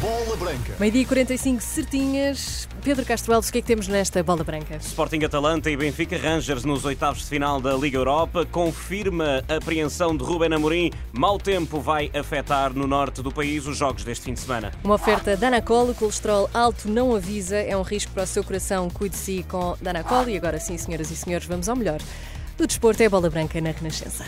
Bola Branca. Meio-dia e 45 certinhas. Pedro Castro Alves, o que é que temos nesta bola branca? Sporting Atalanta e Benfica Rangers nos oitavos de final da Liga Europa. Confirma a apreensão de Ruben Amorim. Mau tempo vai afetar no norte do país os jogos deste fim de semana. Uma oferta Danacol, o colesterol alto não avisa, é um risco para o seu coração. Cuide de si com Danacol. E agora sim, senhoras e senhores, vamos ao melhor. Do desporto é a bola branca na Renascença.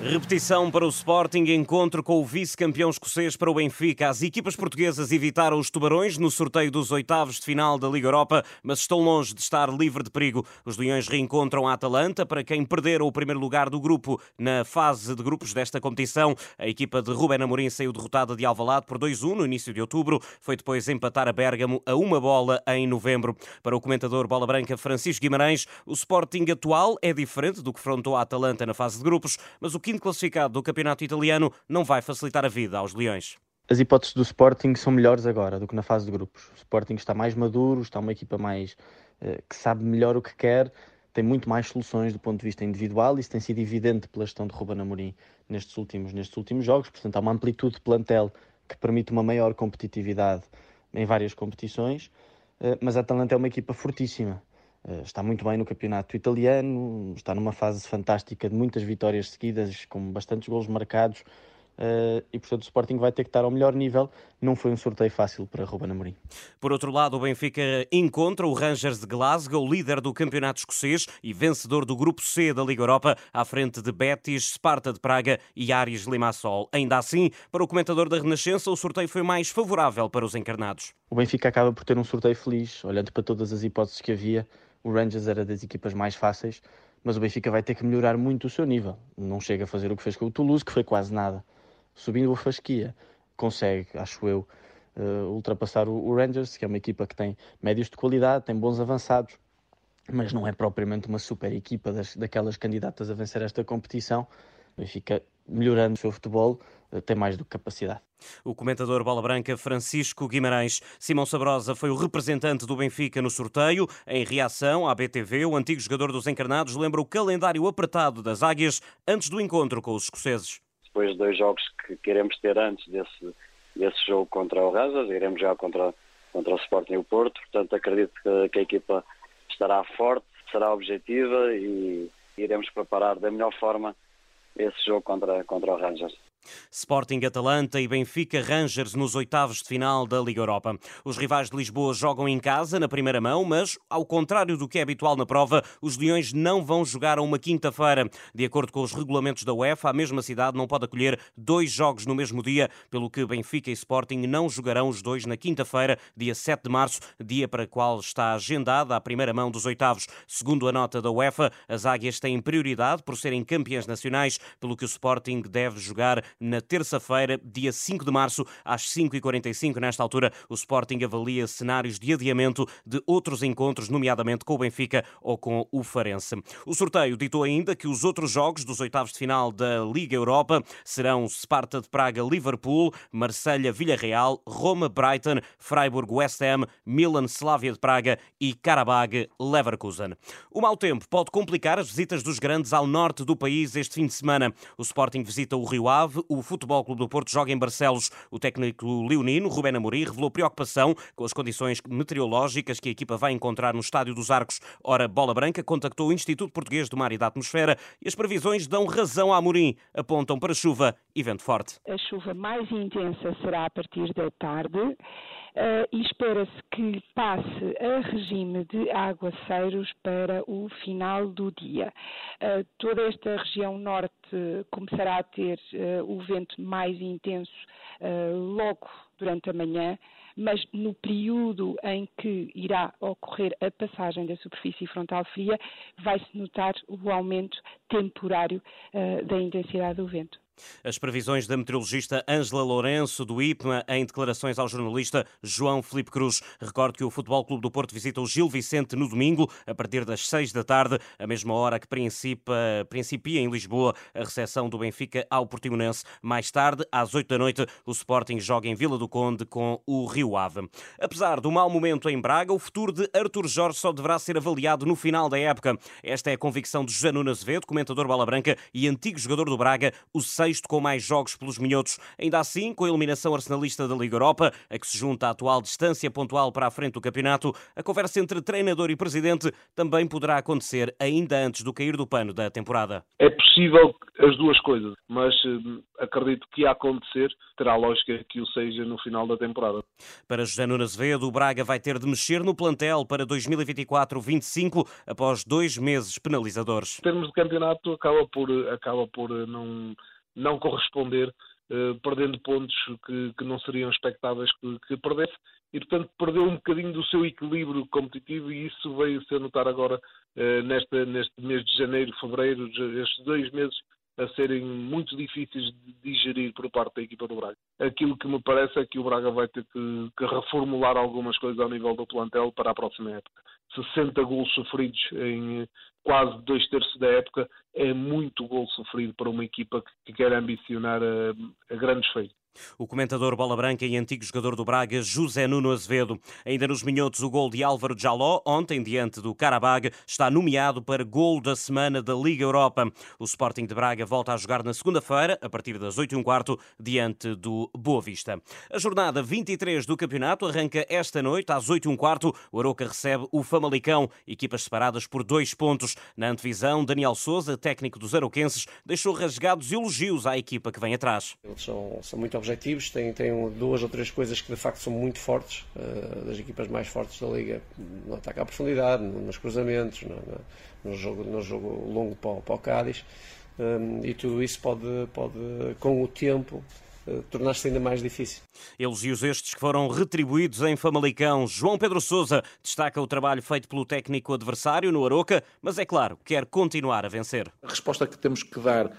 Repetição para o Sporting, encontro com o vice-campeão escocês para o Benfica. As equipas portuguesas evitaram os tubarões no sorteio dos oitavos de final da Liga Europa, mas estão longe de estar livre de perigo. Os Leões reencontram a Atalanta, para quem perderam o primeiro lugar do grupo na fase de grupos desta competição. A equipa de Ruben Amorim saiu derrotada de Alvalade por 2-1 no início de outubro. Foi depois empatar a Bérgamo a uma bola em novembro. Para o comentador Bola Branca Francisco Guimarães, o Sporting atual é diferente do que frontou a Atalanta na fase de grupos, mas o quinto classificado do campeonato italiano não vai facilitar a vida aos Leões. As hipóteses do Sporting são melhores agora do que na fase de grupos. O Sporting está mais maduro, está uma equipa mais uh, que sabe melhor o que quer, tem muito mais soluções do ponto de vista individual isso tem sido evidente pela gestão de Ruben Amorim nestes últimos, nestes últimos jogos. Portanto, há uma amplitude de plantel que permite uma maior competitividade em várias competições, uh, mas a Atalanta é uma equipa fortíssima. Eh, está muito bem no campeonato italiano, está numa fase fantástica de muitas vitórias seguidas, com bastantes gols marcados. Uh, e portanto o Sporting vai ter que estar ao melhor nível. Não foi um sorteio fácil para Ruben Amorim. Por outro lado, o Benfica encontra o Rangers de Glasgow, líder do campeonato escocês e vencedor do grupo C da Liga Europa, à frente de Betis, Sparta de Praga e Ares Limassol. Ainda assim, para o comentador da Renascença, o sorteio foi mais favorável para os encarnados. O Benfica acaba por ter um sorteio feliz, olhando para todas as hipóteses que havia o Rangers era das equipas mais fáceis, mas o Benfica vai ter que melhorar muito o seu nível. Não chega a fazer o que fez com o Toulouse, que foi quase nada. Subindo a fasquia, consegue, acho eu, uh, ultrapassar o, o Rangers, que é uma equipa que tem médios de qualidade, tem bons avançados, mas não é propriamente uma super equipa das, daquelas candidatas a vencer esta competição. O Benfica, melhorando o seu futebol, tem mais do que capacidade. O comentador Bola Branca Francisco Guimarães. Simão Sabrosa foi o representante do Benfica no sorteio. Em reação à BTV, o antigo jogador dos encarnados lembra o calendário apertado das Águias antes do encontro com os escoceses. Depois de dois jogos que queremos ter antes desse, desse jogo contra o Razas, iremos já contra, contra o Sporting e o Porto. Portanto, acredito que, que a equipa estará forte, será objetiva e iremos preparar da melhor forma esse jogo contra, contra o Rangers. Sporting Atalanta e Benfica Rangers nos oitavos de final da Liga Europa. Os rivais de Lisboa jogam em casa na primeira mão, mas, ao contrário do que é habitual na prova, os Leões não vão jogar a uma quinta-feira. De acordo com os regulamentos da UEFA, a mesma cidade não pode acolher dois jogos no mesmo dia, pelo que Benfica e Sporting não jogarão os dois na quinta-feira, dia 7 de março, dia para qual está agendada a primeira mão dos oitavos. Segundo a nota da UEFA, as águias têm prioridade por serem campeãs nacionais, pelo que o Sporting deve jogar na terça-feira, dia 5 de março, às 5h45. Nesta altura, o Sporting avalia cenários de adiamento de outros encontros, nomeadamente com o Benfica ou com o Farense. O sorteio ditou ainda que os outros jogos dos oitavos de final da Liga Europa serão Sparta de Praga-Liverpool, Marselha-Villarreal, Roma-Brighton, Freiburg-West Ham, Milan-Slavia de Praga e Karabag-Leverkusen. O mau tempo pode complicar as visitas dos grandes ao norte do país este fim de semana. O Sporting visita o Rio Ave, o Futebol Clube do Porto joga em Barcelos. O técnico leonino, Rubén Amorim, revelou preocupação com as condições meteorológicas que a equipa vai encontrar no Estádio dos Arcos. Ora, Bola Branca contactou o Instituto Português do Mar e da Atmosfera e as previsões dão razão a Amorim. Apontam para chuva e vento forte. A chuva mais intensa será a partir da tarde uh, e espera-se que passe a regime de aguaceiros para o final do dia. Uh, toda esta região norte começará a ter uh, o vento mais intenso logo durante a manhã, mas no período em que irá ocorrer a passagem da superfície frontal fria, vai-se notar o aumento temporário da intensidade do vento. As previsões da meteorologista Ângela Lourenço, do IPMA, em declarações ao jornalista João Felipe Cruz. Recordo que o Futebol Clube do Porto visita o Gil Vicente no domingo, a partir das seis da tarde, a mesma hora que principia, principia em Lisboa a recepção do Benfica ao Portimonense. Mais tarde, às oito da noite, o Sporting joga em Vila do Conde com o Rio Ave. Apesar do mau momento em Braga, o futuro de Artur Jorge só deverá ser avaliado no final da época. Esta é a convicção de José Nunes Azevedo, comentador Bala Branca e antigo jogador do Braga, o sexto com mais jogos pelos minhotos. Ainda assim, com a eliminação arsenalista da Liga Europa, a que se junta a atual distância pontual para a frente do campeonato, a conversa entre treinador e presidente também poderá acontecer ainda antes do cair do pano da temporada. É possível as duas coisas, mas hum, acredito que a acontecer terá lógica que o seja no final da temporada. Para José Nunes Azevedo, o Braga vai ter de mexer no plantel para 2024-25 após dois meses penalizadores. Em termos de campeonato, acaba por, acaba por não não corresponder, uh, perdendo pontos que, que, não seriam expectáveis que, que, perdesse, e portanto perdeu um bocadinho do seu equilíbrio competitivo e isso veio-se a notar agora uh, nesta, neste mês de janeiro, fevereiro, estes dois meses a serem muito difíceis de digerir por parte da equipa do Braga. Aquilo que me parece é que o Braga vai ter que, que reformular algumas coisas ao nível do plantel para a próxima época. 60 gols sofridos em quase dois terços da época é muito gol sofrido para uma equipa que quer ambicionar a, a grandes feitos. O comentador Bola Branca e antigo jogador do Braga, José Nuno Azevedo. Ainda nos minhotos, o gol de Álvaro Jaló, ontem diante do Carabag, está nomeado para gol da semana da Liga Europa. O Sporting de Braga volta a jogar na segunda-feira, a partir das 8 h quarto, diante do Boa Vista. A jornada 23 do campeonato arranca esta noite, às 8 h quarto. O Aroca recebe o Famalicão, equipas separadas por dois pontos. Na antevisão, Daniel Souza, técnico dos aroquenses, deixou rasgados elogios à equipa que vem atrás. Eles são, são muito têm, têm duas ou três coisas que de facto são muito fortes, uh, das equipas mais fortes da Liga, no ataque à profundidade, nos cruzamentos, no, no, jogo, no jogo longo para, para o Cádiz, um, e tudo isso pode, pode com o tempo, uh, tornar-se ainda mais difícil. Elogios estes que foram retribuídos em Famalicão. João Pedro Sousa destaca o trabalho feito pelo técnico adversário no Aroca, mas é claro, quer continuar a vencer. A resposta que temos que dar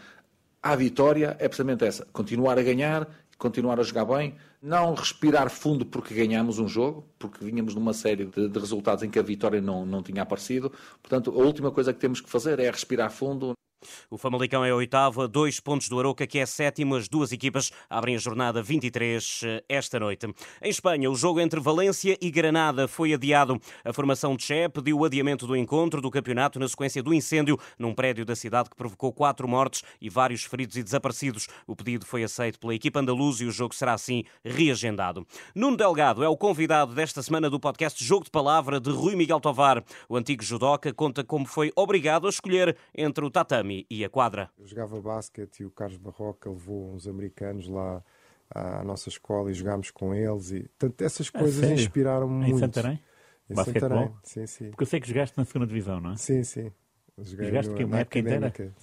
à vitória é precisamente essa: continuar a ganhar continuar a jogar bem, não respirar fundo porque ganhamos um jogo, porque vínhamos numa série de, de, resultados em que a vitória não, não tinha aparecido. Portanto, a última coisa que temos que fazer é respirar fundo, o Famalicão é oitavo, a dois pontos do Aroca, que é sétimo. As duas equipas abrem a jornada 23 eh, esta noite. Em Espanha, o jogo entre Valência e Granada foi adiado. A formação de Che pediu o adiamento do encontro do campeonato na sequência do incêndio num prédio da cidade que provocou quatro mortes e vários feridos e desaparecidos. O pedido foi aceito pela equipa andaluz e o jogo será assim reagendado. Nuno Delgado é o convidado desta semana do podcast Jogo de Palavra de Rui Miguel Tovar. O antigo judoca conta como foi obrigado a escolher entre o tatame e a quadra. Eu jogava basquete e o Carlos Barroca levou uns americanos lá à nossa escola e jogámos com eles. E, portanto, essas coisas inspiraram muito. Em Santarém? Em Santarém, sim, sim. Porque eu sei que jogaste na segunda divisão, não é? Sim, sim. Joguei Jogaste que uma época académica. inteira?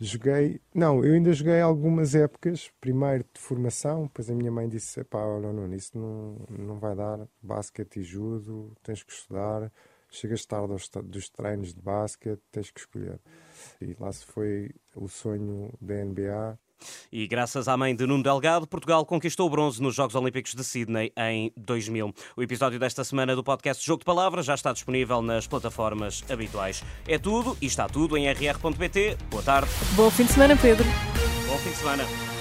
Joguei, não, eu ainda joguei algumas épocas, primeiro de formação, depois a minha mãe disse, pá, olha Nuno, isso não, não vai dar, basquete e judo, tens que estudar, chegas tarde aos, dos treinos de basquete, tens que escolher. E lá se foi o sonho da NBA. E graças à mãe de Nuno Delgado, Portugal conquistou o bronze nos Jogos Olímpicos de Sydney em 2000. O episódio desta semana do podcast Jogo de Palavras já está disponível nas plataformas habituais. É tudo e está tudo em rr.pt. Boa tarde. Bom fim de semana, Pedro. Bom fim de semana.